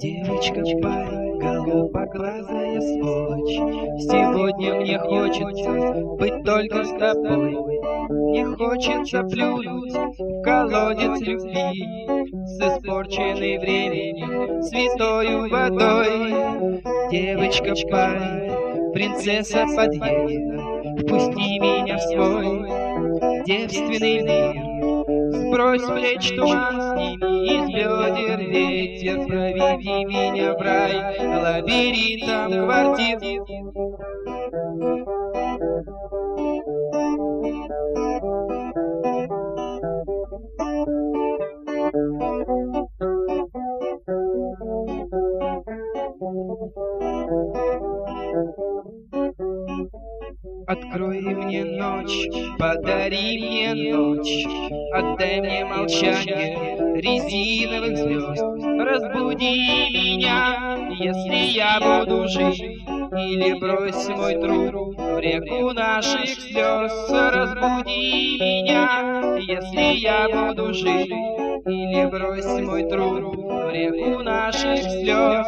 Девочка, парень, голубоглазая сволочь Сегодня мне хочется быть только с тобой. Мне хочется плюнуть в колодец любви С испорченной временем святою водой. Девочка, парень, принцесса подъезда Впусти меня в свой девственный мир Сбрось плеч туман, сними из бедер ветер, Проведи меня в рай лабиринтом квартир. Открой мне ночь, подари мне ночь, Отдай мне молчание резиновых звезд. Разбуди меня, если я буду жить, Или брось мой труд в реку наших слез. Разбуди меня, если я буду жить, Или брось мой труд в реку наших слез.